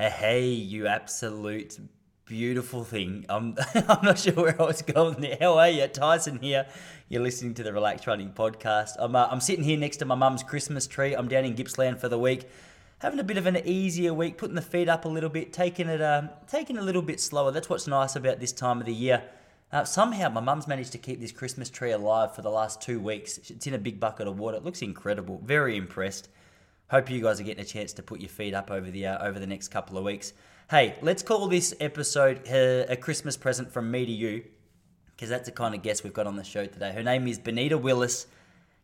Hey, hey, you absolute beautiful thing. I'm, I'm not sure where I was going there. How are you? Tyson here. You're listening to the Relax Running podcast. I'm, uh, I'm sitting here next to my mum's Christmas tree. I'm down in Gippsland for the week, having a bit of an easier week, putting the feet up a little bit, taking it, um, taking it a little bit slower. That's what's nice about this time of the year. Uh, somehow my mum's managed to keep this Christmas tree alive for the last two weeks. It's in a big bucket of water. It looks incredible. Very impressed. Hope you guys are getting a chance to put your feet up over the uh, over the next couple of weeks. Hey, let's call this episode uh, a Christmas present from me to you, because that's the kind of guest we've got on the show today. Her name is Benita Willis.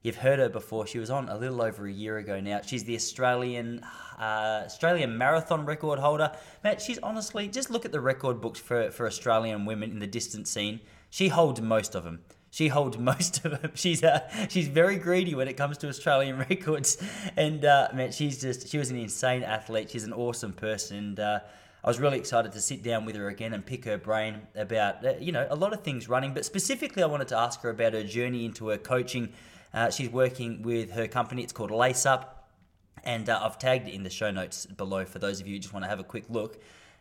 You've heard her before. She was on a little over a year ago now. She's the Australian uh, Australian marathon record holder. Man, she's honestly just look at the record books for for Australian women in the distance scene. She holds most of them. She holds most of them. She's uh, she's very greedy when it comes to Australian records, and uh, man, she's just she was an insane athlete. She's an awesome person, and uh, I was really excited to sit down with her again and pick her brain about uh, you know a lot of things running, but specifically I wanted to ask her about her journey into her coaching. Uh, she's working with her company. It's called Lace Up, and uh, I've tagged it in the show notes below for those of you who just want to have a quick look.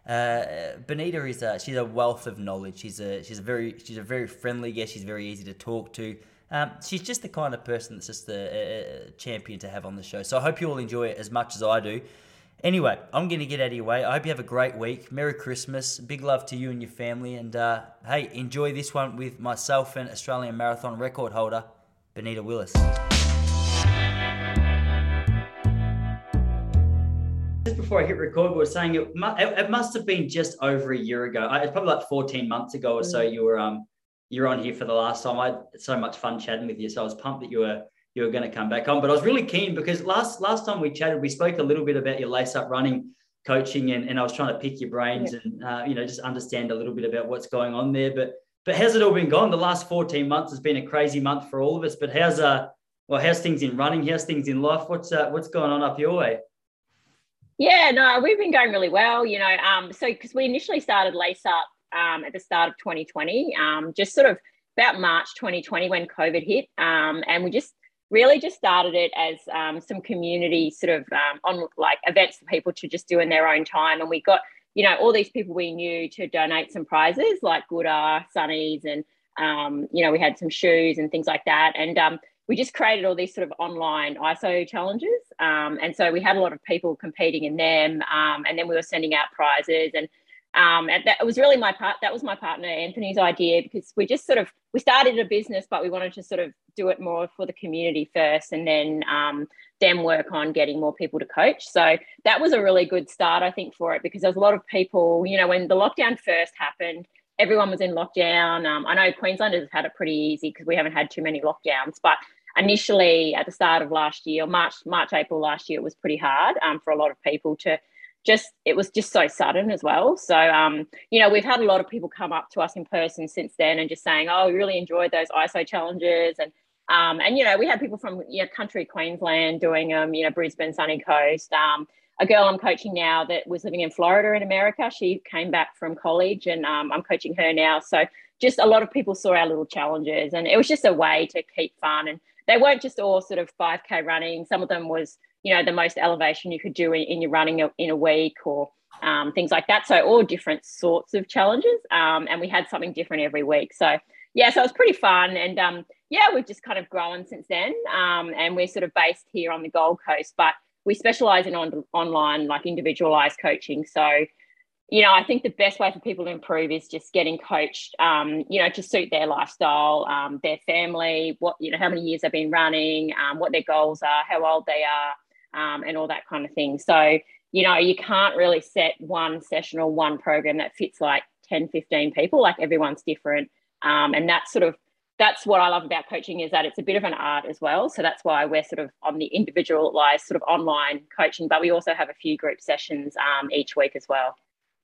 Uh, Benita is a, she's a wealth of knowledge. She's a she's a very she's a very friendly guest. She's very easy to talk to. Um, she's just the kind of person that's just a, a, champion to have on the show. So I hope you all enjoy it as much as I do. Anyway, I'm going to get out of your way. I hope you have a great week. Merry Christmas. Big love to you and your family. And uh, hey, enjoy this one with myself and Australian marathon record holder, Benita Willis. Before I hit record, we were saying it, it must have been just over a year ago. It's probably like 14 months ago or so. Mm. You were um you were on here for the last time. I had so much fun chatting with you, so I was pumped that you were you were going to come back on. But I was really keen because last last time we chatted, we spoke a little bit about your lace up running coaching, and, and I was trying to pick your brains yeah. and uh, you know just understand a little bit about what's going on there. But but how's it all been gone? The last 14 months has been a crazy month for all of us. But how's uh well how's things in running? How's things in life? What's uh, what's going on up your way? Yeah, no, we've been going really well. You know, um, so because we initially started Lace Up um, at the start of 2020, um, just sort of about March 2020 when COVID hit, um, and we just really just started it as um, some community sort of um, on like events for people to just do in their own time, and we got you know all these people we knew to donate some prizes like Goodr, Sunnies, and um, you know we had some shoes and things like that, and um, we just created all these sort of online ISO challenges. Um, and so we had a lot of people competing in them. Um, and then we were sending out prizes. And, um, and that was really my part. That was my partner Anthony's idea because we just sort of we started a business, but we wanted to sort of do it more for the community first, and then um, then work on getting more people to coach. So that was a really good start, I think, for it because there's a lot of people. You know, when the lockdown first happened, everyone was in lockdown. Um, I know Queenslanders have had it pretty easy because we haven't had too many lockdowns, but initially at the start of last year, March, March, April last year, it was pretty hard um, for a lot of people to just, it was just so sudden as well. So, um, you know, we've had a lot of people come up to us in person since then and just saying, oh, we really enjoyed those ISO challenges. And, um, and, you know, we had people from, you know, country Queensland doing them, you know, Brisbane, Sunny Coast. Um, a girl I'm coaching now that was living in Florida in America, she came back from college and um, I'm coaching her now. So just a lot of people saw our little challenges and it was just a way to keep fun and they weren't just all sort of 5k running. Some of them was you know the most elevation you could do in, in your running in a week or um, things like that. So all different sorts of challenges um, and we had something different every week. So yeah so it was pretty fun and um, yeah we've just kind of grown since then um, and we're sort of based here on the gold coast. But we specialize in on, online like individualized coaching so you know, I think the best way for people to improve is just getting coached, um, you know, to suit their lifestyle, um, their family, what, you know, how many years they've been running, um, what their goals are, how old they are, um, and all that kind of thing. So, you know, you can't really set one session or one program that fits like 10, 15 people, like everyone's different. Um, and that's sort of, that's what I love about coaching is that it's a bit of an art as well. So that's why we're sort of on the individualized sort of online coaching, but we also have a few group sessions um, each week as well.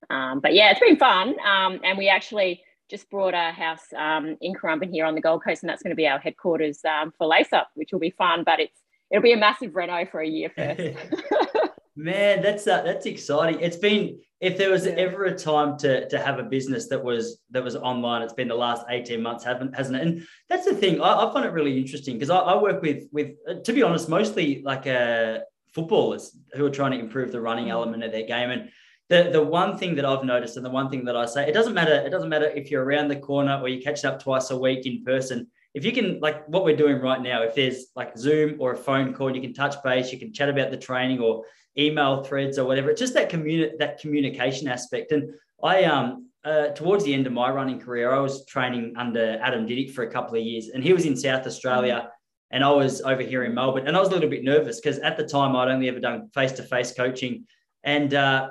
Um, but yeah, it's been fun. Um, and we actually just brought our house um, in Currumbin here on the Gold Coast, and that's going to be our headquarters um, for Lace Up, which will be fun. But it's it'll be a massive reno for a year first. Man, that's uh, that's exciting. It's been if there was ever a time to to have a business that was that was online, it's been the last eighteen months, haven't hasn't it? And that's the thing. I, I find it really interesting because I, I, work with with uh, to be honest, mostly like uh, footballers who are trying to improve the running mm. element of their game and the the one thing that I've noticed and the one thing that I say, it doesn't matter. It doesn't matter if you're around the corner or you catch up twice a week in person. If you can, like what we're doing right now, if there's like Zoom or a phone call, you can touch base, you can chat about the training or email threads or whatever. It's just that communi- that communication aspect. And I um uh, towards the end of my running career, I was training under Adam Didyk for a couple of years, and he was in South Australia, and I was over here in Melbourne, and I was a little bit nervous because at the time I'd only ever done face to face coaching, and uh,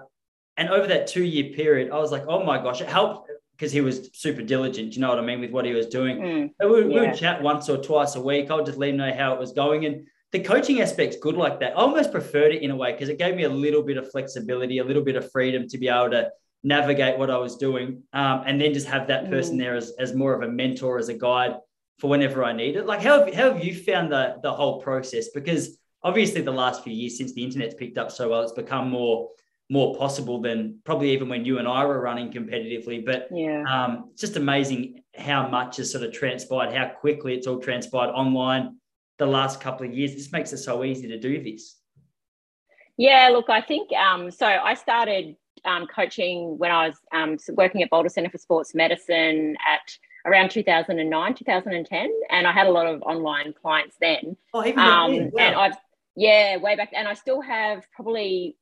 and over that two year period, I was like, oh my gosh, it helped because he was super diligent. You know what I mean with what he was doing. Mm, we, would, yeah. we, would chat once or twice a week. I would just let him know how it was going, and the coaching aspect's good like that. I almost preferred it in a way because it gave me a little bit of flexibility, a little bit of freedom to be able to navigate what I was doing, um, and then just have that person mm. there as, as more of a mentor, as a guide for whenever I need it. Like, how have, how have you found the the whole process? Because obviously, the last few years since the internet's picked up so well, it's become more more possible than probably even when you and I were running competitively. But yeah, um, it's just amazing how much has sort of transpired, how quickly it's all transpired online the last couple of years. This makes it so easy to do this. Yeah, look, I think um, so. I started um, coaching when I was um, working at Boulder Centre for Sports Medicine at around 2009, 2010, and I had a lot of online clients then. Oh, even um, wow. And I've yeah, way back, and I still have probably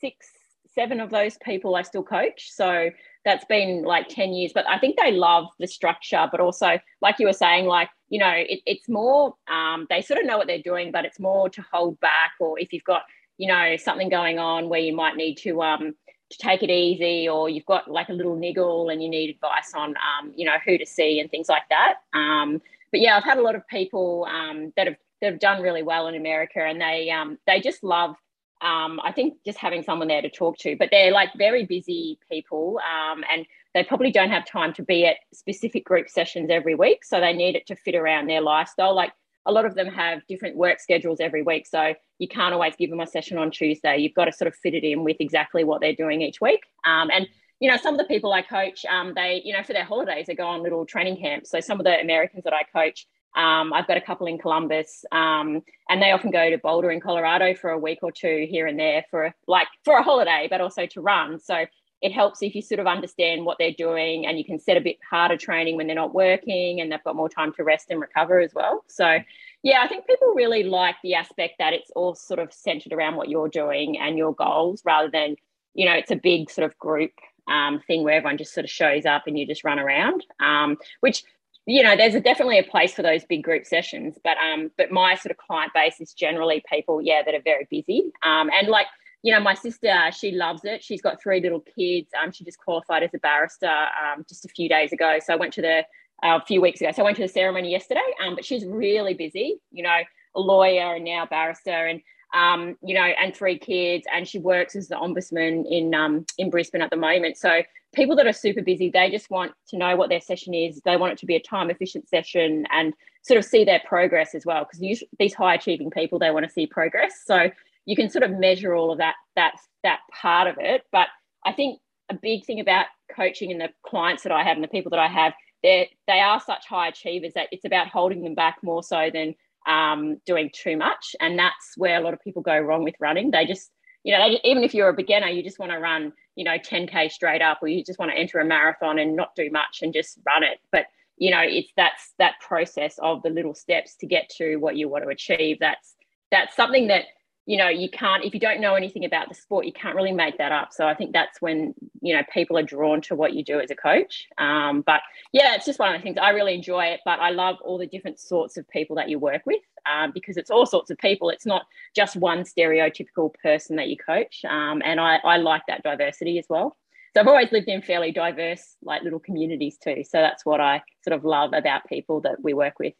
six seven of those people I still coach. So that's been like 10 years. But I think they love the structure, but also, like you were saying, like, you know, it, it's more, um, they sort of know what they're doing, but it's more to hold back, or if you've got, you know, something going on where you might need to, um, to take it easy, or you've got like a little niggle and you need advice on, um, you know, who to see and things like that. Um, but yeah, I've had a lot of people um, that have that have done really well in America, and they um, they just love um, I think just having someone there to talk to, but they're like very busy people um, and they probably don't have time to be at specific group sessions every week. So they need it to fit around their lifestyle. Like a lot of them have different work schedules every week. So you can't always give them a session on Tuesday. You've got to sort of fit it in with exactly what they're doing each week. Um, and you know, some of the people I coach, um, they, you know, for their holidays, they go on little training camps. So some of the Americans that I coach, um, I've got a couple in Columbus, um, and they often go to Boulder in Colorado for a week or two here and there for like for a holiday, but also to run. So it helps if you sort of understand what they're doing, and you can set a bit harder training when they're not working, and they've got more time to rest and recover as well. So yeah, I think people really like the aspect that it's all sort of centered around what you're doing and your goals, rather than you know it's a big sort of group um, thing where everyone just sort of shows up and you just run around, um, which you know, there's a, definitely a place for those big group sessions, but um, but my sort of client base is generally people, yeah, that are very busy. Um, and like, you know, my sister, she loves it. She's got three little kids. Um, she just qualified as a barrister um, just a few days ago. So I went to the uh, a few weeks ago. So I went to the ceremony yesterday. Um, but she's really busy. You know, a lawyer and now barrister, and um, you know, and three kids, and she works as the ombudsman in um in Brisbane at the moment. So people that are super busy, they just want to know what their session is. They want it to be a time efficient session and sort of see their progress as well. Because these high achieving people, they want to see progress. So you can sort of measure all of that that that part of it. But I think a big thing about coaching and the clients that I have and the people that I have, they they are such high achievers that it's about holding them back more so than um, doing too much. And that's where a lot of people go wrong with running. They just you know, they, even if you're a beginner, you just want to run, you know, 10K straight up, or you just want to enter a marathon and not do much and just run it. But, you know, it's that's that process of the little steps to get to what you want to achieve. That's that's something that you know you can't if you don't know anything about the sport you can't really make that up. So i think that's when you know people are drawn to what you do as a coach. Um, but yeah it's just one of the things. I really enjoy it but i love all the different sorts of people that you work with um, because it's all sorts of people. It's not just one stereotypical person that you coach. Um, and I, I like that diversity as well. So i've always lived in fairly diverse like little communities too. So that's what i sort of love about people that we work with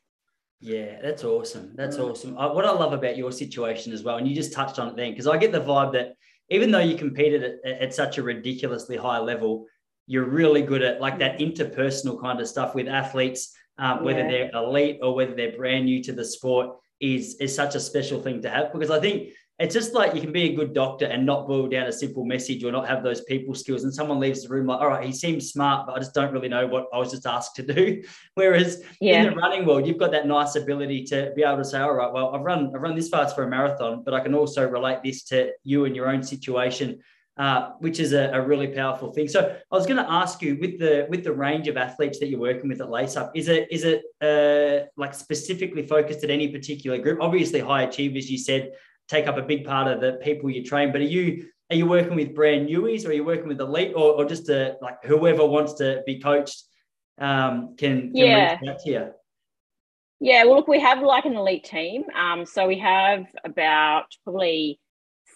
yeah, that's awesome. That's mm. awesome. I, what I love about your situation as well, and you just touched on it then, because I get the vibe that even though you competed at, at, such a ridiculously high level, you're really good at like that interpersonal kind of stuff with athletes, um, whether yeah. they're elite or whether they're brand new to the sport, is is such a special thing to have. Because I think it's just like you can be a good doctor and not boil down a simple message or not have those people skills. And someone leaves the room like, all right, he seems smart, but I just don't really know what I was just asked to do. Whereas yeah. in the running world, you've got that nice ability to be able to say, all right, well, I've run, I've run this fast for a marathon, but I can also relate this to you and your own situation. uh, which is a, a, really powerful thing. So I was going to ask you with the with the range of athletes that you're working with at Lace Up, is it is it uh, like specifically focused at any particular group? Obviously, high achievers, you said, take up a big part of the people you train. But are you are you working with brand newies, or are you working with elite, or, or just a, like whoever wants to be coached um, can, can yeah. reach out to you? Yeah, well, look, we have like an elite team. Um, so we have about probably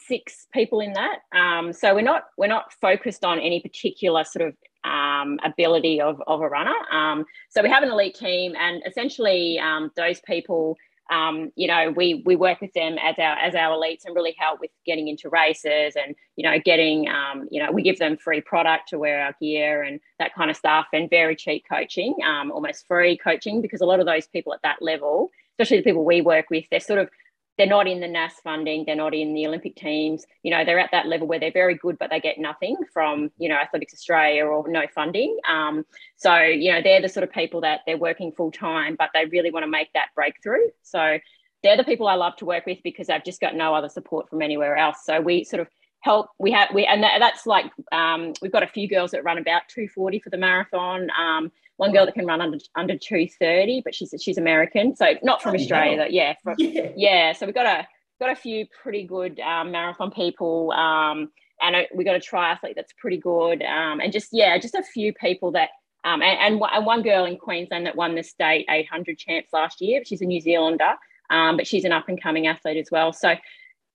six people in that. Um, so we're not we're not focused on any particular sort of um, ability of, of a runner. Um, so we have an elite team, and essentially um, those people, um, you know, we we work with them as our as our elites and really help with getting into races and you know getting um, you know we give them free product to wear our gear and that kind of stuff and very cheap coaching, almost free coaching because a lot of those people at that level, especially the people we work with, they're sort of they're not in the NAS funding, they're not in the Olympic teams. You know, they're at that level where they're very good, but they get nothing from, you know, Athletics Australia or no funding. Um, so, you know, they're the sort of people that they're working full time, but they really want to make that breakthrough. So they're the people I love to work with because they've just got no other support from anywhere else. So we sort of help we have we and that, that's like um, we've got a few girls that run about 240 for the marathon um, one girl that can run under under 230 but she's she's american so not from oh, australia though. yeah, from, yeah yeah so we've got a got a few pretty good um, marathon people um, and a, we got a triathlete that's pretty good um, and just yeah just a few people that um, and, and, and, one girl in Queensland that won the state 800 champs last year. She's a New Zealander, um, but she's an up and coming athlete as well. So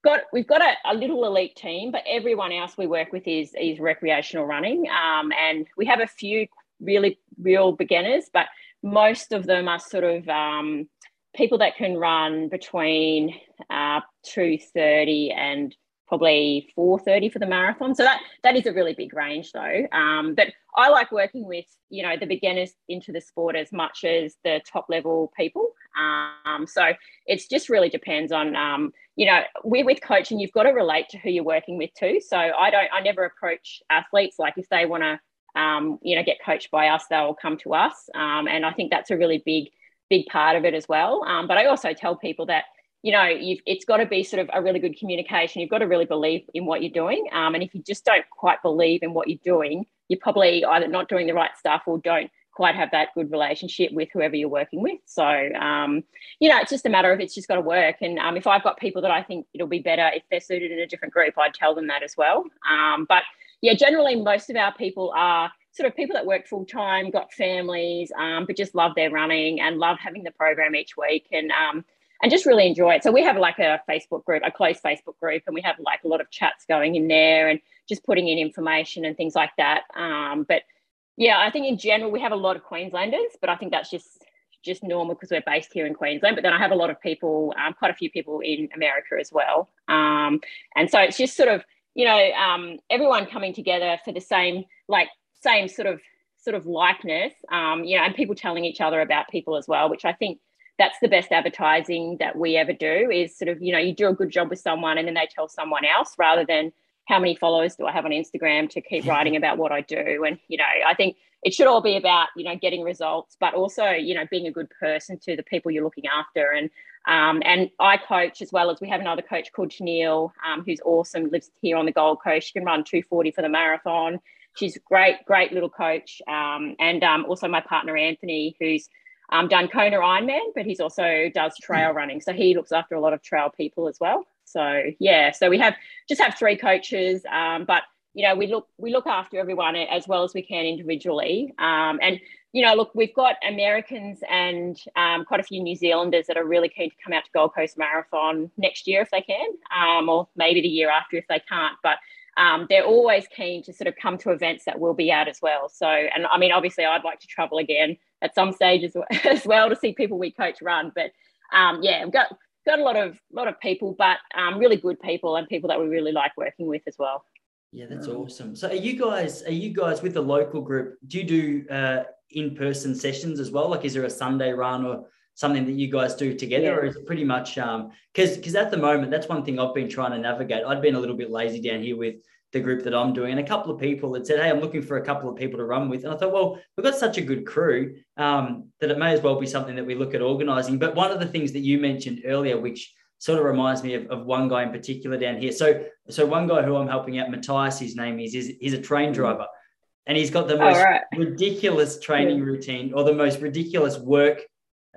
got we've got a, a, little elite team, but everyone else we work with is is recreational running, um, and we have a few really real beginners, but most of them are sort of um, people that can run between uh, two thirty and probably 4.30 for the marathon. So that that is a really big range though. Um, but i like working with you know the beginners into the sport as much as the top level people. Um, so it's just really depends on um, you know we're with coaching you've got to relate to who you're working with too so i don't i never approach athletes like if they want to um, you know get coached by us they'll come to us um, and i think that's a really big big part of it as well um, but i also tell people that you know, it's got to be sort of a really good communication. You've got to really believe in what you're doing. Um, and if you just don't quite believe in what you're doing, you're probably either not doing the right stuff or don't quite have that good relationship with whoever you're working with. So, um, you know, it's just a matter of it's just got to work. And um, if I've got people that I think it'll be better if they're suited in a different group, I'd tell them that as well. Um, but yeah, generally, most of our people are sort of people that work full time, got families, um, but just love their running and love having the program each week. And um, and just really enjoy it. So we have like a Facebook group, a closed Facebook group, and we have like a lot of chats going in there and just putting in information and things like that. Um, but yeah, I think in general we have a lot of Queenslanders, but I think that's just just normal because we're based here in Queensland. But then I have a lot of people, um, quite a few people in America as well. Um, and so it's just sort of you know um, everyone coming together for the same like same sort of sort of likeness, um, you know, and people telling each other about people as well, which I think that's the best advertising that we ever do is sort of you know you do a good job with someone and then they tell someone else rather than how many followers do i have on instagram to keep writing about what i do and you know i think it should all be about you know getting results but also you know being a good person to the people you're looking after and um, and I coach as well as we have another coach called Chanel, um, who's awesome, lives here on the Gold Coast. She can run 240 for the marathon. She's great, great little coach. Um, and um, also my partner, Anthony, who's um, done Kona Ironman, but he's also does trail running. So he looks after a lot of trail people as well. So yeah, so we have just have three coaches, um, but you know we look we look after everyone as well as we can individually. Um, and you know, look, we've got Americans and um, quite a few New Zealanders that are really keen to come out to Gold Coast Marathon next year if they can, um, or maybe the year after if they can't. But um, they're always keen to sort of come to events that we'll be out as well. So, and I mean, obviously, I'd like to travel again at some stage as, as well to see people we coach run. But um, yeah, we've got got a lot of lot of people, but um, really good people and people that we really like working with as well. Yeah, that's awesome. So, are you guys are you guys with the local group? Do you do uh, in person sessions as well? Like, is there a Sunday run or something that you guys do together, yeah. or is it pretty much because um, because at the moment that's one thing I've been trying to navigate. I'd been a little bit lazy down here with the group that I'm doing, and a couple of people that said, "Hey, I'm looking for a couple of people to run with." And I thought, well, we've got such a good crew um, that it may as well be something that we look at organising. But one of the things that you mentioned earlier, which sort of reminds me of, of one guy in particular down here. So, so one guy who I'm helping out, Matthias, his name is, is he's a train driver, and he's got the most right. ridiculous training yeah. routine or the most ridiculous work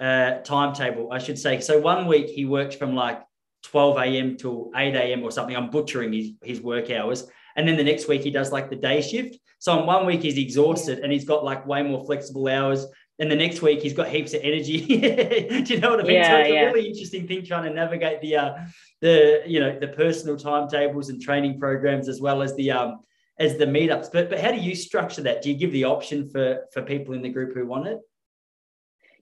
uh, timetable, I should say. So one week he works from like 12 a.m. till 8 a.m. or something. I'm butchering his, his work hours. And then the next week he does like the day shift. So in one week he's exhausted and he's got like way more flexible hours. And the next week he's got heaps of energy. Do you know what I mean? Yeah, so it's yeah. a really interesting thing trying to navigate the uh, the you know the personal timetables and training programs as well as the um as the meetups. But but how do you structure that? Do you give the option for for people in the group who want it?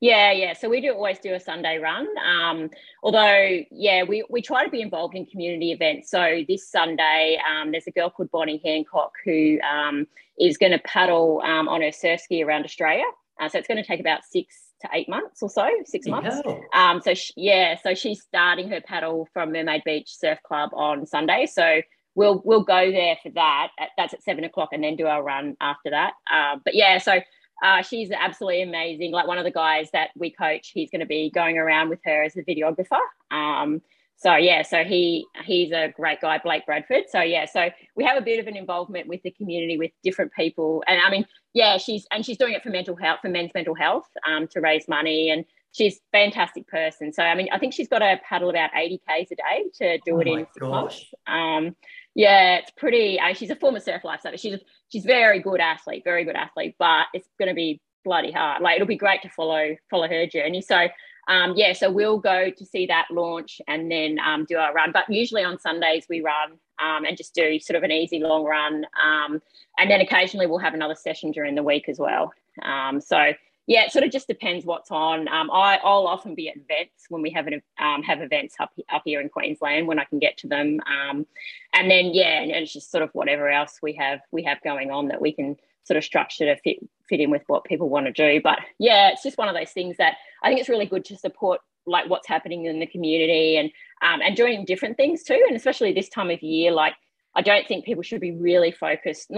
Yeah, yeah. So we do always do a Sunday run. Um, although, yeah, we, we try to be involved in community events. So this Sunday, um, there's a girl called Bonnie Hancock who um, is going to paddle um, on her surf ski around Australia. Uh, so it's going to take about six to eight months or so, six months. Um, so she, yeah, so she's starting her paddle from Mermaid Beach Surf Club on Sunday. So we'll we'll go there for that. That's at seven o'clock, and then do our run after that. Uh, but yeah, so uh, she's absolutely amazing. Like one of the guys that we coach, he's going to be going around with her as a videographer. Um, so yeah, so he he's a great guy, Blake Bradford. So yeah, so we have a bit of an involvement with the community with different people, and I mean, yeah, she's and she's doing it for mental health, for men's mental health, um, to raise money, and she's fantastic person. So I mean, I think she's got to paddle about eighty k's a day to do oh it in six gosh. months. Um, yeah, it's pretty. Uh, she's a former surf lifesaver. She's a, she's very good athlete, very good athlete, but it's going to be bloody hard. Like it'll be great to follow follow her journey. So um, yeah, so we'll go to see that launch and then um, do our run. But usually on Sundays we run um, and just do sort of an easy long run, um, and then occasionally we'll have another session during the week as well. Um, so yeah, it sort of just depends what's on. Um, I, will often be at events when we have an, um, have events up up here in Queensland when I can get to them, um, and then yeah, and it's just sort of whatever else we have we have going on that we can sort of structure to fit fit in with what people want to do. But yeah, it's just one of those things that I think it's really good to support like what's happening in the community and um, and doing different things too, and especially this time of year, like. I don't think people should be really focused,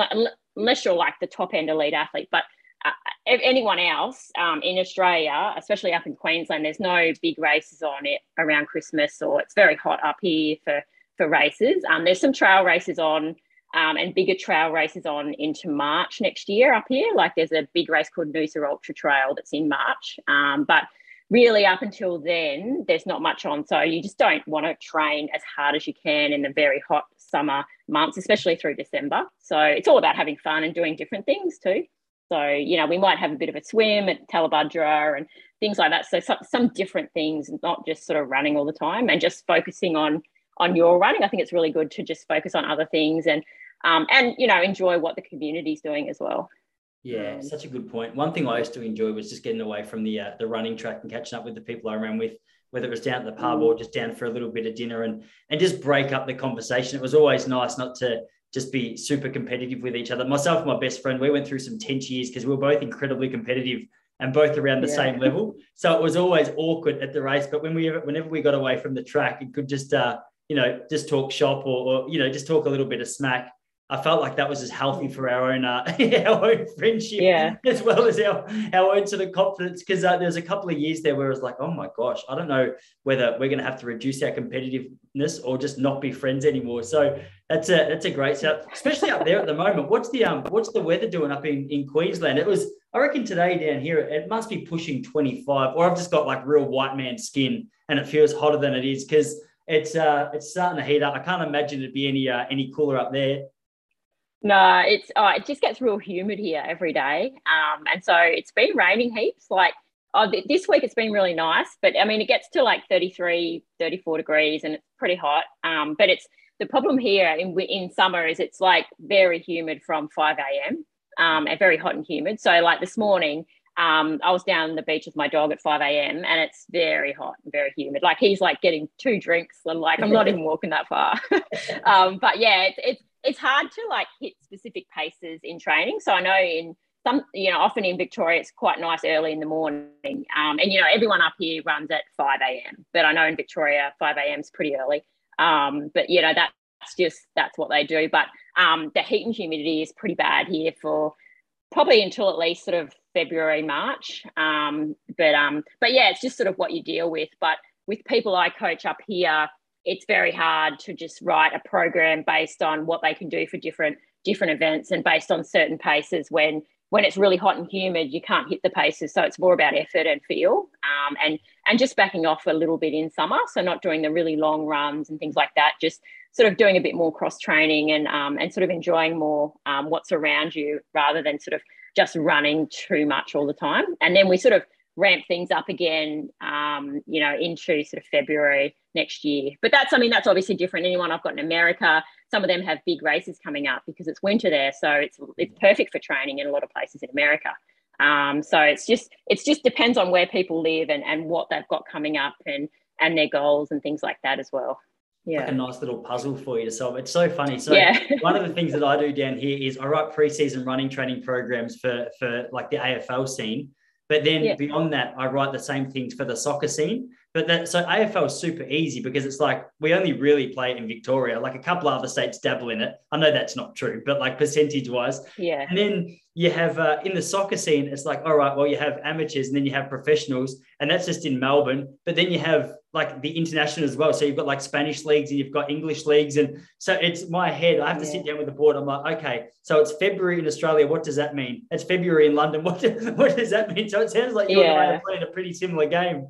unless you're like the top end elite athlete, but uh, anyone else um, in Australia, especially up in Queensland, there's no big races on it around Christmas, or it's very hot up here for for races. Um, there's some trail races on. Um, and bigger trail races on into March next year up here. Like there's a big race called Noosa Ultra Trail that's in March. Um, but really, up until then, there's not much on. So you just don't want to train as hard as you can in the very hot summer months, especially through December. So it's all about having fun and doing different things too. So, you know, we might have a bit of a swim at Tallebudgera and things like that. So some, some different things, not just sort of running all the time and just focusing on on your running. I think it's really good to just focus on other things and um, and you know enjoy what the community's doing as well. Yeah, um, such a good point. One thing I used to enjoy was just getting away from the uh, the running track and catching up with the people I ran with, whether it was down at the pub mm. or just down for a little bit of dinner and and just break up the conversation. It was always nice not to just be super competitive with each other. Myself and my best friend, we went through some tense years because we were both incredibly competitive and both around the yeah. same level. So it was always awkward at the race. But when we whenever we got away from the track, it could just uh, you know just talk shop or, or you know just talk a little bit of smack. I felt like that was as healthy for our own uh, our own friendship yeah. as well as our our own sort of confidence. Because uh, there's a couple of years there where it was like, oh my gosh, I don't know whether we're going to have to reduce our competitiveness or just not be friends anymore. So that's a that's a great setup, especially up there at the moment. What's the um what's the weather doing up in in Queensland? It was I reckon today down here it must be pushing 25, or I've just got like real white man skin and it feels hotter than it is because it's uh it's starting to heat up. I can't imagine it'd be any uh, any cooler up there. No, it's oh, it just gets real humid here every day. Um, and so it's been raining heaps. Like oh, this week it's been really nice, but I mean it gets to like 33, 34 degrees and it's pretty hot. Um, but it's the problem here in in summer is it's like very humid from 5 a.m. Um, and very hot and humid. So like this morning, um, I was down the beach with my dog at 5 a.m. and it's very hot and very humid. Like he's like getting two drinks and like I'm not even walking that far. um, but yeah, it's, it's it's hard to like hit specific paces in training. So I know in some, you know, often in Victoria, it's quite nice early in the morning. Um, and, you know, everyone up here runs at 5 a.m. But I know in Victoria, 5 a.m. is pretty early. Um, but, you know, that's just, that's what they do. But um, the heat and humidity is pretty bad here for probably until at least sort of February, March. Um, but, um, but yeah, it's just sort of what you deal with. But with people I coach up here, it's very hard to just write a program based on what they can do for different different events and based on certain paces when when it's really hot and humid you can't hit the paces. So it's more about effort and feel um, and and just backing off a little bit in summer. So not doing the really long runs and things like that just sort of doing a bit more cross training and um, and sort of enjoying more um, what's around you rather than sort of just running too much all the time. And then we sort of ramp things up again, um, you know, into sort of February next year. But that's, I mean, that's obviously different. Anyone I've got in America, some of them have big races coming up because it's winter there, so it's it's perfect for training in a lot of places in America. Um, so it's just it's just depends on where people live and and what they've got coming up and and their goals and things like that as well. Yeah. Like a nice little puzzle for you to solve. It's so funny. So yeah. one of the things that I do down here is I write preseason running training programs for for like the AFL scene. But then yeah. beyond that, I write the same things for the soccer scene. But that so AFL is super easy because it's like we only really play it in Victoria. Like a couple other states dabble in it. I know that's not true, but like percentage wise. Yeah. And then you have uh, in the soccer scene, it's like, all right, well, you have amateurs and then you have professionals, and that's just in Melbourne. But then you have like the international as well. So you've got like Spanish leagues and you've got English leagues. And so it's my head. I have to yeah. sit down with the board. I'm like, okay, so it's February in Australia. What does that mean? It's February in London. What, what does that mean? So it sounds like you're yeah. playing a pretty similar game.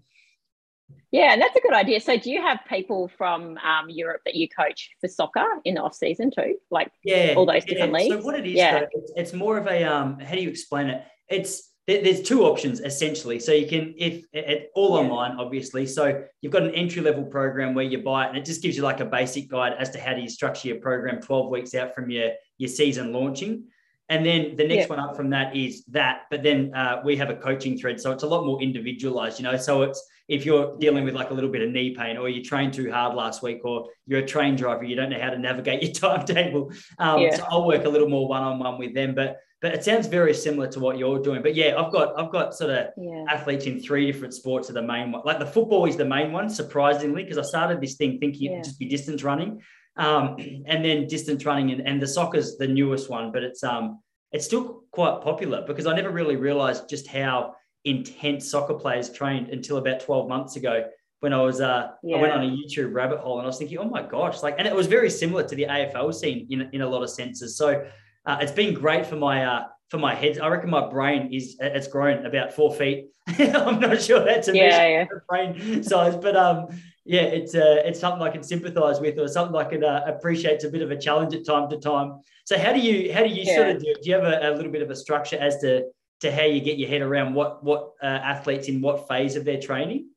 Yeah, and that's a good idea. So, do you have people from um, Europe that you coach for soccer in the off season too? Like, yeah, all those different yeah. leagues. So, what it is, yeah. Though, it's, it's, more of a um, how do you explain it? It's there's two options essentially. So you can if it, all yeah. online, obviously. So you've got an entry level program where you buy it, and it just gives you like a basic guide as to how do you structure your program 12 weeks out from your your season launching. And then the next yeah. one up from that is that, but then uh, we have a coaching thread, so it's a lot more individualized, you know. So it's if you're dealing with like a little bit of knee pain or you trained too hard last week or you're a train driver you don't know how to navigate your timetable um, yeah. so i'll work a little more one-on-one with them but but it sounds very similar to what you're doing but yeah i've got i've got sort of yeah. athletes in three different sports are the main one like the football is the main one surprisingly because i started this thing thinking yeah. it would just be distance running um, and then distance running and, and the soccer's the newest one but it's um it's still quite popular because i never really realized just how intense soccer players trained until about 12 months ago when I was uh yeah. I went on a YouTube rabbit hole and I was thinking, oh my gosh, like and it was very similar to the AFL scene in, in a lot of senses. So uh, it's been great for my uh for my head. I reckon my brain is it's grown about four feet. I'm not sure that's a yeah, yeah. brain size, but um yeah, it's uh, it's something I can sympathise with, or something I can uh, appreciate. It's a bit of a challenge at time to time. So how do you how do you yeah. sort of do? Do you have a, a little bit of a structure as to to how you get your head around what what uh, athletes in what phase of their training?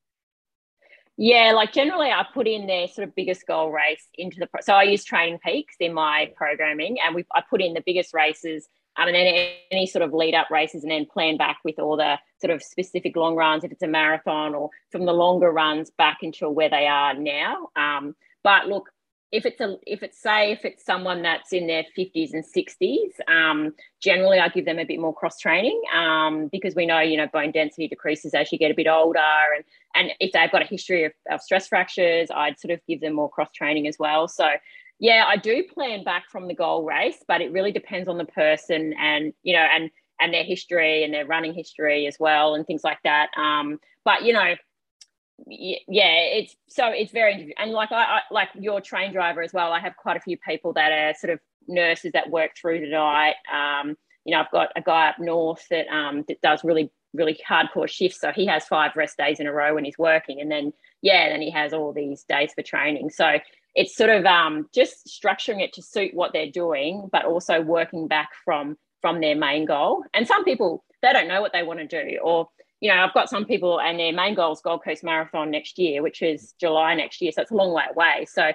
Yeah, like generally, I put in their sort of biggest goal race into the. Pro- so I use Training Peaks in my programming, and we I put in the biggest races, um, and then any sort of lead up races, and then plan back with all the sort of specific long runs if it's a marathon, or from the longer runs back into where they are now. Um, but look, if it's a if it's say if it's someone that's in their 50s and 60s um, generally i give them a bit more cross training um, because we know you know bone density decreases as you get a bit older and and if they've got a history of, of stress fractures i'd sort of give them more cross training as well so yeah i do plan back from the goal race but it really depends on the person and you know and and their history and their running history as well and things like that. Um, but you know yeah it's so it's very and like I, I, like your train driver as well. I have quite a few people that are sort of nurses that work through the night. Um you know i've got a guy up north that um that does really really hardcore shifts. So he has five rest days in a row when he's working. And then yeah then he has all these days for training. So it's sort of um just structuring it to suit what they're doing but also working back from from their main goal and some people they don't know what they want to do or you know, I've got some people and their main goal is Gold Coast Marathon next year, which is July next year. So it's a long way away. So,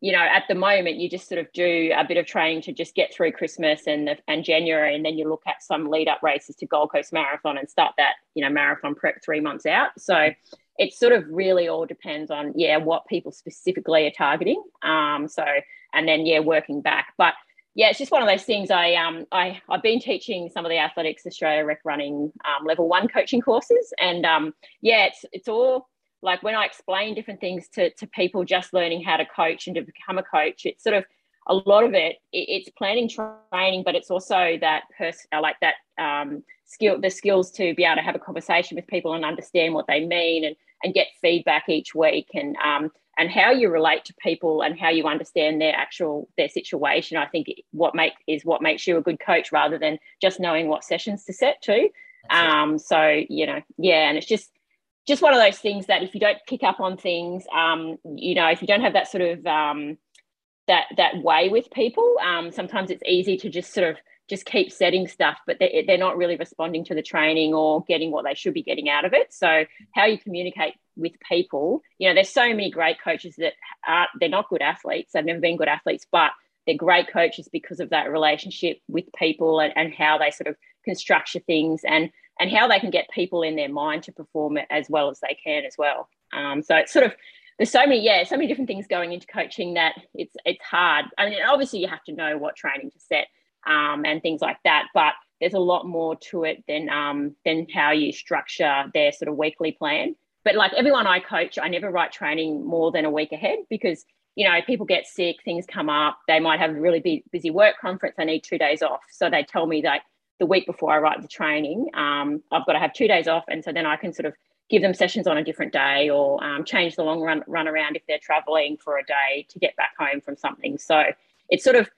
you know, at the moment, you just sort of do a bit of training to just get through Christmas and the, and January, and then you look at some lead up races to Gold Coast Marathon and start that, you know, marathon prep three months out. So it sort of really all depends on yeah what people specifically are targeting. Um, so and then yeah, working back, but yeah, it's just one of those things. I um I I've been teaching some of the Athletics Australia Rec Running um, level one coaching courses, and um yeah, it's it's all like when I explain different things to to people just learning how to coach and to become a coach. It's sort of a lot of it, it's planning training, but it's also that person, uh, like that um, skill, the skills to be able to have a conversation with people and understand what they mean and, and get feedback each week and, um, and how you relate to people and how you understand their actual their situation i think what make is what makes you a good coach rather than just knowing what sessions to set to um so you know yeah and it's just just one of those things that if you don't pick up on things um you know if you don't have that sort of um that that way with people um sometimes it's easy to just sort of just keep setting stuff, but they're, they're not really responding to the training or getting what they should be getting out of it. So, how you communicate with people, you know, there's so many great coaches that are they're not good athletes, they've never been good athletes, but they're great coaches because of that relationship with people and, and how they sort of can structure things and and how they can get people in their mind to perform it as well as they can as well. Um, so it's sort of there's so many yeah so many different things going into coaching that it's it's hard. I mean obviously you have to know what training to set um, and things like that. But there's a lot more to it than um, than how you structure their sort of weekly plan. But like everyone I coach, I never write training more than a week ahead because you know people get sick, things come up. They might have a really busy work conference. I need two days off, so they tell me that the week before I write the training, um, I've got to have two days off, and so then I can sort of give them sessions on a different day or um, change the long run run around if they're traveling for a day to get back home from something. So it's sort of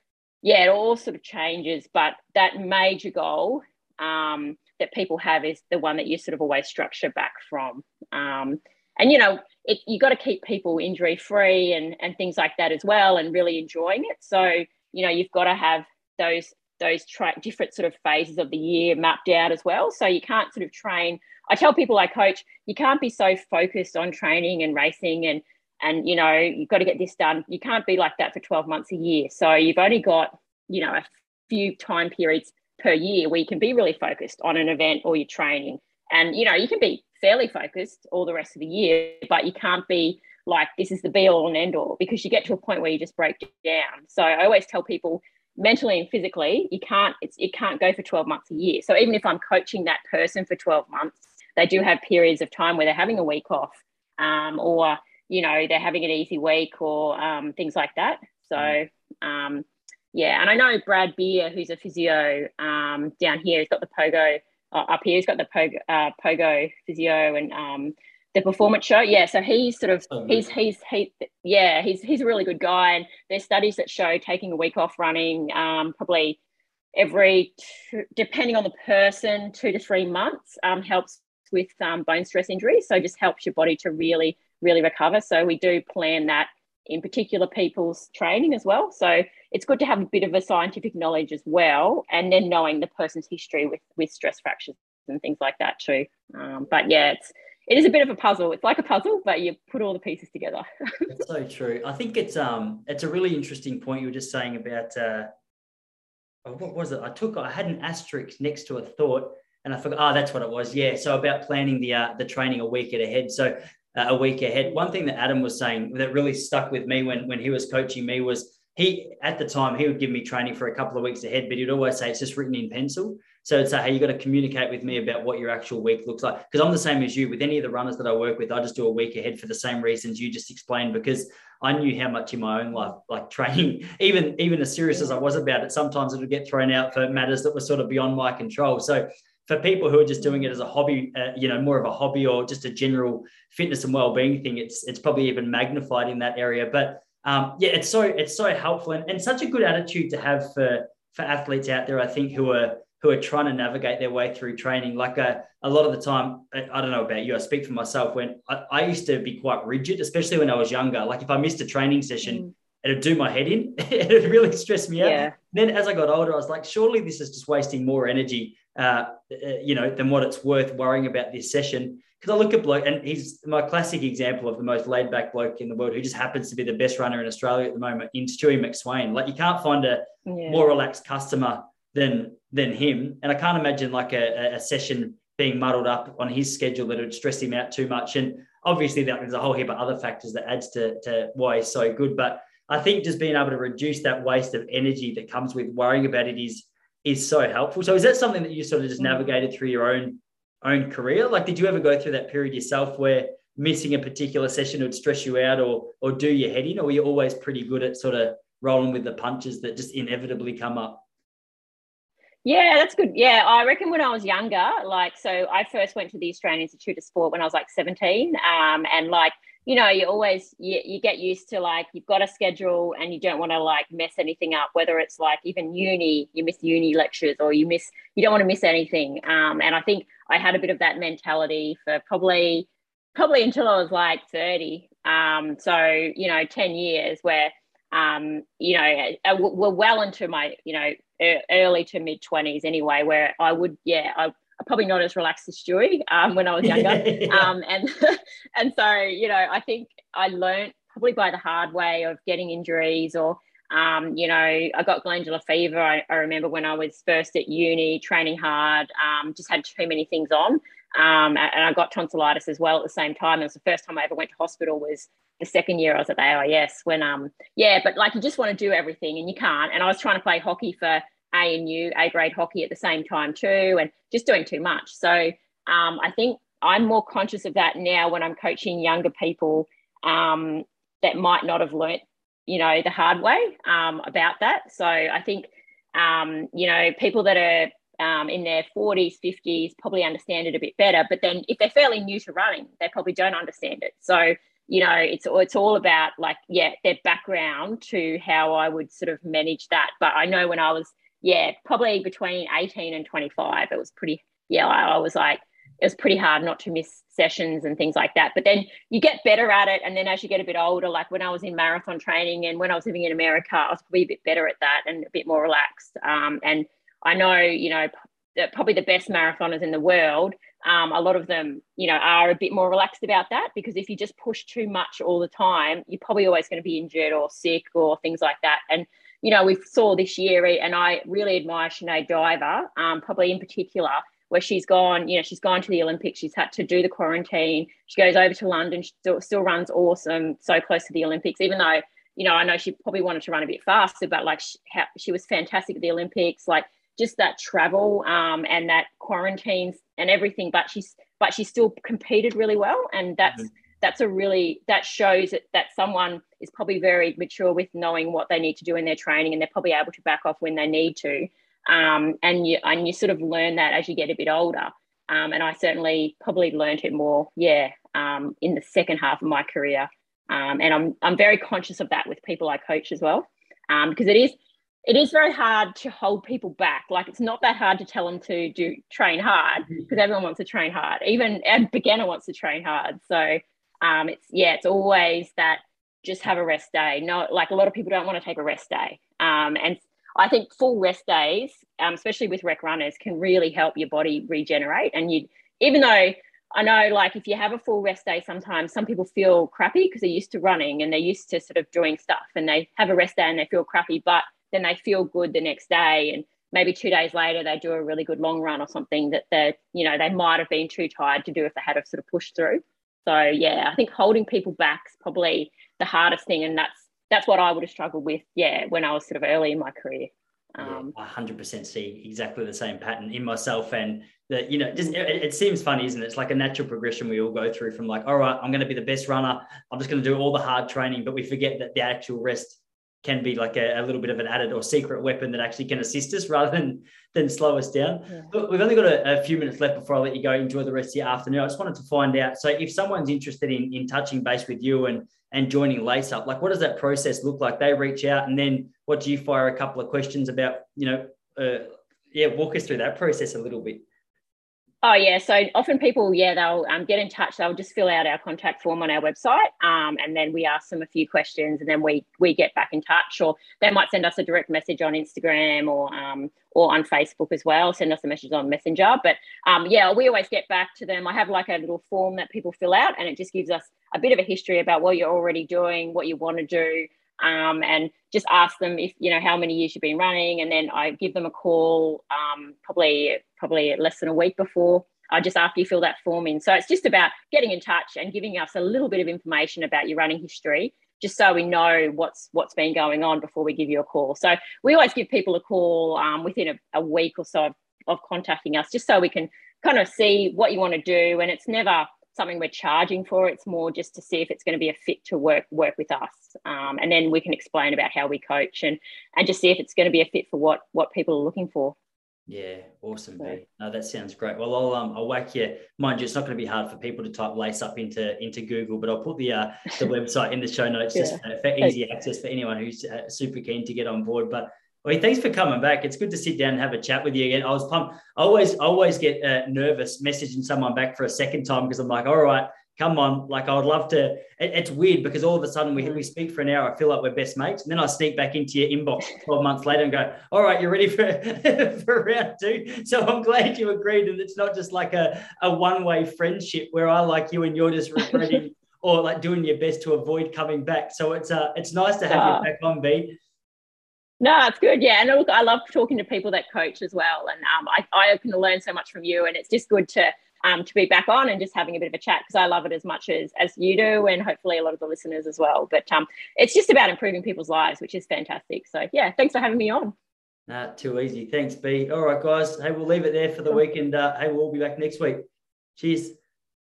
yeah, it all sort of changes, but that major goal um, that people have is the one that you sort of always structure back from. Um, and you know, it, you got to keep people injury free and and things like that as well, and really enjoying it. So you know, you've got to have those those tra- different sort of phases of the year mapped out as well. So you can't sort of train. I tell people I coach, you can't be so focused on training and racing and and you know you've got to get this done you can't be like that for 12 months a year so you've only got you know a few time periods per year where you can be really focused on an event or your training and you know you can be fairly focused all the rest of the year but you can't be like this is the be all and end all because you get to a point where you just break down. So i always tell people mentally and physically you can't it's it can't go for 12 months a year. So even if i'm coaching that person for 12 months they do have periods of time where they're having a week off um, or you know they're having an easy week or um, things like that. So mm. um, yeah and i know brad beer who's a physio um, down here he's got the pogo uh, up here. He's got the pogo, uh, pogo physio and um, the performance show. Yeah so he's sort of oh, he's he's he yeah he's he's a really good guy. And there's studies that show taking a week off running um, probably every two, depending on the person two to three months um, helps with um, bone stress injuries. So just helps your body to really really recover. So we do plan that in particular people's training as well. So it's good to have a bit of a scientific knowledge as well, and then knowing the person's history with with stress fractures and things like that too. Um, but yeah, it's it is a bit of a puzzle. It's like a puzzle, but you put all the pieces together. That's so true. I think it's um it's a really interesting point you were just saying about uh, oh, what was it? I took I had an asterisk next to a thought and I forgot. Oh, that's what it was. Yeah. So about planning the uh, the training a week ahead. So Uh, a week ahead. One thing that Adam was saying that really stuck with me when when he was coaching me was he at the time he would give me training for a couple of weeks ahead, but he'd always say it's just written in pencil. So it's say, hey, you got to communicate with me about what your actual week looks like. Because I'm the same as you. With any of the runners that I work with, I just do a week ahead for the same reasons you just explained. Because I knew how much in my own life, like training, even even as serious as I was about it, sometimes it would get thrown out for matters that were sort of beyond my control. So for people who are just doing it as a hobby, uh, you know, more of a hobby or just a general fitness and well-being thing, it's it's probably even magnified in that area. But um, yeah, it's so it's so helpful and, and such a good attitude to have for for athletes out there. I think who are who are trying to navigate their way through training. Like a, uh, a lot of the time, I don't know about you. I speak for myself. When I, I used to be quite rigid, especially when I was younger. Like if I missed a training session. Mm it'd do my head in. it'd really stress me out. Yeah. Then as I got older, I was like, surely this is just wasting more energy uh, uh, you know, than what it's worth worrying about this session. Because I look at bloke, and he's my classic example of the most laid back bloke in the world, who just happens to be the best runner in Australia at the moment, in Stewie McSweyn. Like you can't find a yeah. more relaxed customer than than him, and I can't imagine like a, a session being muddled up on his schedule that would stress him out too much. And obviously, there's a whole heap of other factors that adds to, to why he's so good. But I think just being able to reduce that waste of energy that comes with worrying about it is is so helpful. So is that something that you sort of just mm. navigated through your own own career? Like, did you ever go through that period yourself where missing a particular session would stress you out or or do your head in, or were you always pretty good at sort of rolling with the punches that just inevitably come up? Yeah, that's good. Yeah, I reckon when I was younger, like, so I first went to the Australian Institute of Sport when I was like 17. Um, and like, you know, you always, you, you get used to like, you've got a schedule and you don't want to like mess anything up, whether it's like even uni, you miss uni lectures or you miss, you don't want to miss anything. Um, and I think I had a bit of that mentality for probably, probably until I was like 30. Um, so, you know, 10 years where, um, you know, we're well into my, you know, early to mid 20s anyway, where I would, yeah, I, probably not as relaxed as Stewie um, when I was younger. yeah. um, and, and so, you know, I think I learned probably by the hard way of getting injuries or, um, you know, I got glandular fever. I, I, remember when I was first at uni, training hard, um, just had too many things on. Um, and I got tonsillitis as well at the same time. It was the first time I ever went to hospital was the second year I was at the AIS when um yeah, but like you just want to do everything and you can't. And I was trying to play hockey for ANU, A grade hockey at the same time too, and just doing too much. So um, I think I'm more conscious of that now when I'm coaching younger people um, that might not have learnt, you know, the hard way um, about that. So I think, um, you know, people that are um, in their 40s, 50s probably understand it a bit better. But then if they're fairly new to running, they probably don't understand it. So you know, it's it's all about like yeah, their background to how I would sort of manage that. But I know when I was yeah, probably between 18 and 25, it was pretty, yeah, I, I was like, it was pretty hard not to miss sessions and things like that. But then you get better at it. And then as you get a bit older, like when I was in marathon training and when I was living in America, I was probably a bit better at that and a bit more relaxed. Um, and I know, you know, probably the best marathoners in the world, um, a lot of them, you know, are a bit more relaxed about that because if you just push too much all the time, you're probably always going to be injured or sick or things like that. And you know, we saw this year, and I really admire Sinead Diver, um, probably in particular, where she's gone, you know, she's gone to the Olympics, she's had to do the quarantine, she goes over to London, she still, still runs awesome, so close to the Olympics, even though, you know, I know she probably wanted to run a bit faster, but like she, she was fantastic at the Olympics, like just that travel um, and that quarantines and everything, but she's, but she still competed really well. And that's, mm-hmm that's a really that shows that, that someone is probably very mature with knowing what they need to do in their training and they're probably able to back off when they need to um, and you and you sort of learn that as you get a bit older um, and i certainly probably learned it more yeah um, in the second half of my career um, and i'm i'm very conscious of that with people i coach as well because um, it is it is very hard to hold people back. Like it's not that hard to tell them to do train hard because mm-hmm. everyone wants to train hard. Even a beginner wants to train hard. So um, it's yeah, it's always that just have a rest day. No, like a lot of people don't want to take a rest day. Um, and I think full rest days, um, especially with rec runners, can really help your body regenerate. And you, even though I know, like if you have a full rest day, sometimes some people feel crappy because they're used to running and they're used to sort of doing stuff, and they have a rest day and they feel crappy, but then they feel good the next day. And maybe two days later they do a really good long run or something that they, you know, they might have been too tired to do if they had to sort of push through. So yeah, I think holding people back is probably the hardest thing, and that's that's what I would have struggled with. Yeah, when I was sort of early in my career. Um, yeah, 100% see exactly the same pattern in myself and that you know just it, it, seems funny isn't it it's like a natural progression we all go through from like all right i'm going to be the best runner i'm just going to do all the hard training but we forget that the actual rest can be like a, a, little bit of an added or secret weapon that actually can assist us rather than than slow us down. Yeah. But we've only got a, a, few minutes left before I let you go. Enjoy the rest of your afternoon. I just wanted to find out. So, if someone's interested in in touching base with you and and joining Lace Up, like what does that process look like? They reach out, and then what do you fire a couple of questions about? You know, uh, yeah, walk us through that process a little bit. Oh yeah, so often people, yeah, they'll um, get in touch. They'll just fill out our contact form on our website, um, and then we ask them a few questions, and then we we get back in touch. Or they might send us a direct message on Instagram or um, or on Facebook as well. Send us a message on Messenger. But um, yeah, we always get back to them. I have like a little form that people fill out, and it just gives us a bit of a history about what you're already doing, what you want to do, um, and just ask them if you know how many years you've been running, and then I give them a call um, probably probably less than a week before. I just after you fill that form in. So it's just about getting in touch and giving us a little bit of information about your running history, just so we know what's what's been going on before we give you a call. So we always give people a call um, within a, a, week or so of, of contacting us, just so we can kind of see what you want to do. And it's never something we're charging for. It's more just to see if it's going to be a fit to work work with us, um, and then we can explain about how we coach and and just see if it's going to be a fit for what what people are looking for. Yeah, awesome, B. No, that sounds great. Well, I'll um, I'll whack you. Mind you, it's not going to be hard for people to type lace up into into Google, but I'll put the uh, the website in the show notes just yeah. for easy access for anyone who's uh, super keen to get on board. But well, thanks for coming back. It's good to sit down and have a chat with you again. I was pumped. I always always get uh, nervous messaging someone back for a second time because I'm like, all right, come on. Like I would love to. It, it's weird because all of a sudden we, we speak for an hour. I feel like we're best mates. And then I sneak back into your inbox 12 months later and go, all right, you're ready for, for round two. So I'm glad you agreed. And it's not just like a, a one-way friendship where I like you and you're just regretting or like doing your best to avoid coming back. So it's uh it's nice to have you back on, B. No, it's good. Yeah. And look, I love talking to people that coach as well. And um, I, I can learn so much from you. And it's just good to um, to be back on and just having a bit of a chat because I love it as much as as you do, and hopefully a lot of the listeners as well. But um, it's just about improving people's lives, which is fantastic. So yeah, thanks for having me on. Nah, too easy. Thanks, B. All right, guys. Hey, we'll leave it there for the week, and uh, hey, we'll be back next week. Cheers.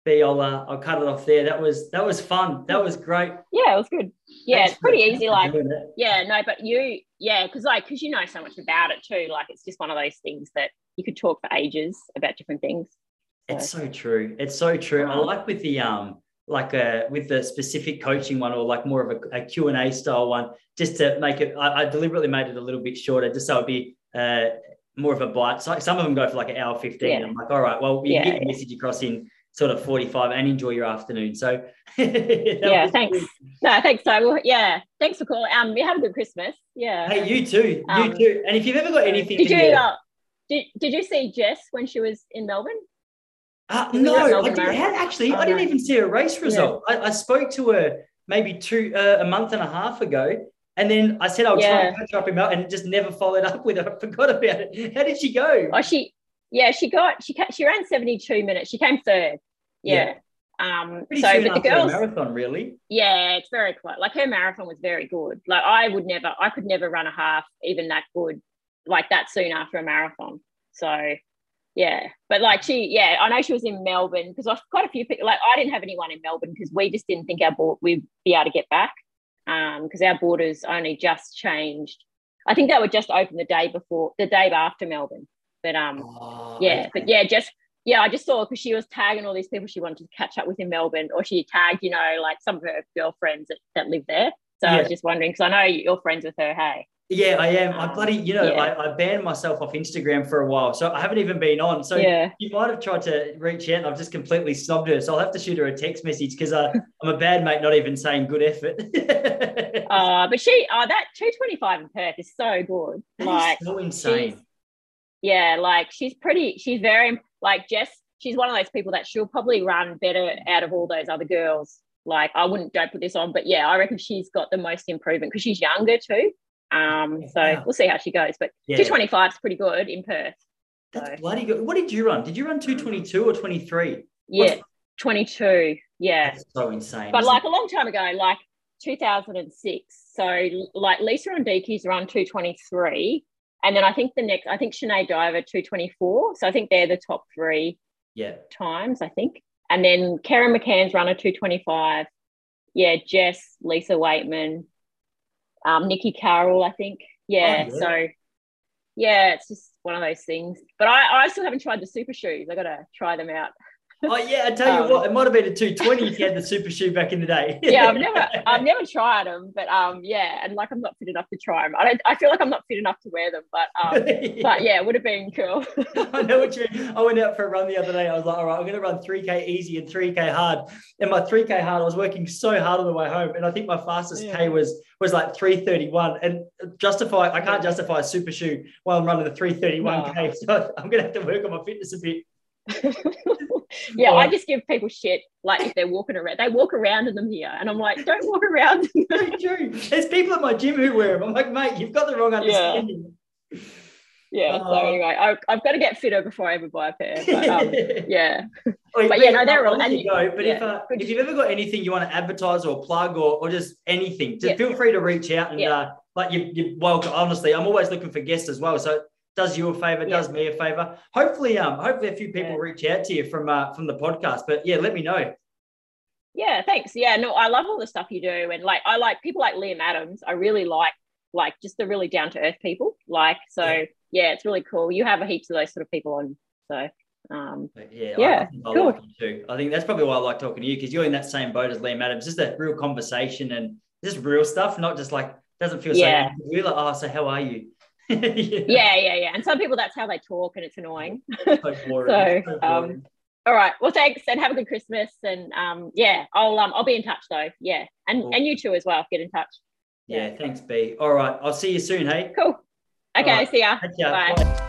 B, I'll uh, I'll cut it off there. That was that was fun. That was great. Yeah, it was good. Yeah, Thanks it's pretty easy. Like, yeah, no, but you, yeah, because like, because you know so much about it too. Like, it's just one of those things that you could talk for ages about different things. It's so true. It's so true. I like with the um like a uh, with the specific coaching one or like more of a, a Q&A style one just to make it I, I, deliberately made it a little bit shorter just so it'd be uh more of a bite so some of them go for like an hour 15 yeah. i'm like all right well you yeah. get the message across in sort of 45 and enjoy your afternoon so yeah thanks good. no thanks so well, yeah thanks for calling um you have a good christmas yeah hey you too um, you too and if you've ever got anything did you uh, did, did you see jess when she was in melbourne uh, no, I didn't, actually. Oh, I didn't no. even see a race result. Yeah. I, I, spoke to her maybe two uh, a month and a half ago, and then I said I'll yeah. try and catch up him out, and just never followed up with her. I forgot about it. How did she go? Oh, she yeah, she got she she ran seventy two minutes. She came third. Yeah. yeah. Um, Pretty so, but the girls marathon really. Yeah, it's very close. Like her marathon was very good. Like I would never, I could never run a half even that good, like that soon after a marathon. So yeah but like she yeah i know she was in melbourne because i've quite a few people like i didn't have anyone in melbourne because we just didn't think our board we'd be able to get back um because our borders only just changed i think they were just open the day before the day after melbourne but um oh, yeah but yeah just yeah i just saw because she was tagging all these people she wanted to catch up with in melbourne or she tagged you know like some of her girlfriends that, that live there so yeah. i was just wondering because i know you're friends with her hey yeah, I am. I bloody, you know, yeah. I, I, banned myself off Instagram for a while, so I haven't even been on. So yeah. you might have tried to reach out, and I've just completely snubbed her. So I'll have to shoot her a text message because uh, I'm a bad mate, not even saying good effort. uh, but she, oh, that 225 in Perth is so good. That like, so insane. Yeah, like she's pretty. She's very like Jess. She's one of those people that she'll probably run better out of all those other girls. Like I wouldn't don't put this on, but yeah, I reckon she's got the most improvement because she's younger too. Um, so wow. we'll see how she goes. But yeah. 225 is pretty good in Perth. That's so. bloody good. What did you run? Did you run 222 or 23? Yeah, What's... 22. Yeah. That's so insane. But like it? a long time ago, like 2006. So like Lisa Ondieki's run 223. And then I think the next, I think Sinead Diver 224. So I think they're the top three yeah. times, I think. And then Kerryn McCann's run a 225. Yeah, Jess, Lisa Weightman, um, Nikki Carroll, I think. Yeah, oh, yeah. So yeah, it's just one of those things. But I, I still haven't tried the super shoes. I gotta try them out. Oh yeah, I tell you um, what, it might have been a 220 if you had the super shoe back in the day. yeah, I've never I've never tried them, but um yeah, and like I'm not fit enough to try them. I don't I feel like I'm not fit enough to wear them, but um yeah. but yeah, it would have been cool. I know what you mean. I went out for a run the other day. I was like, all right, I'm gonna run 3k easy and 3k hard. And my 3k hard, I was working so hard on the way home. And I think my fastest yeah. K was was like 331. And justify I can't justify a super shoe while I'm running the 331k. No. So I'm gonna have to work on my fitness a bit. yeah, I just give people shit like if they're walking around. They walk around in them here, and I'm like, don't walk around. There's people at my gym who wear them. I'm like, mate, you've got the wrong understanding. Yeah. Yeah. Uh, so anyway, I, have got to get fitter before I ever buy a pair. But, um, yeah. But yeah, no, they're all. And you go. But yeah, if uh, if you've ever got anything you want to advertise or plug or, or just anything, just yeah. feel free to reach out and uh, like you you welcome. Honestly, I'm always looking for guests as well. So does you a favor, Yeah. does me a favor. Hopefully, um, hopefully a few people Yeah. reach out to you from uh, from the podcast. But yeah, let me know. Yeah, thanks. Yeah, no, I love all the stuff you do, and like I like people like Liam Adams. I really like like just the really down to earth people. Like so, Yeah. yeah. it's really cool. You have a heaps of those sort of people on. So um, But yeah, Yeah, I, I, think I cool. like too. I think that's probably why I like talking to you because you're in that same boat as Liam Adams. Just a real conversation and just real stuff, not just like doesn't feel Yeah. so. Like, oh, so how are you? Yeah, yeah, yeah, yeah. And some people that's how they talk, and it's annoying. so boring. So, So um. All right. Well, thanks, and have a good Christmas. And um, yeah, I'll um, I'll be in touch though. Yeah, and Cool. and you too as well. Get in touch. yeah, thanks, B. All right, I'll see you soon. Hey, Cool. Okay. right. See ya. Catch ya. Bye. Bye.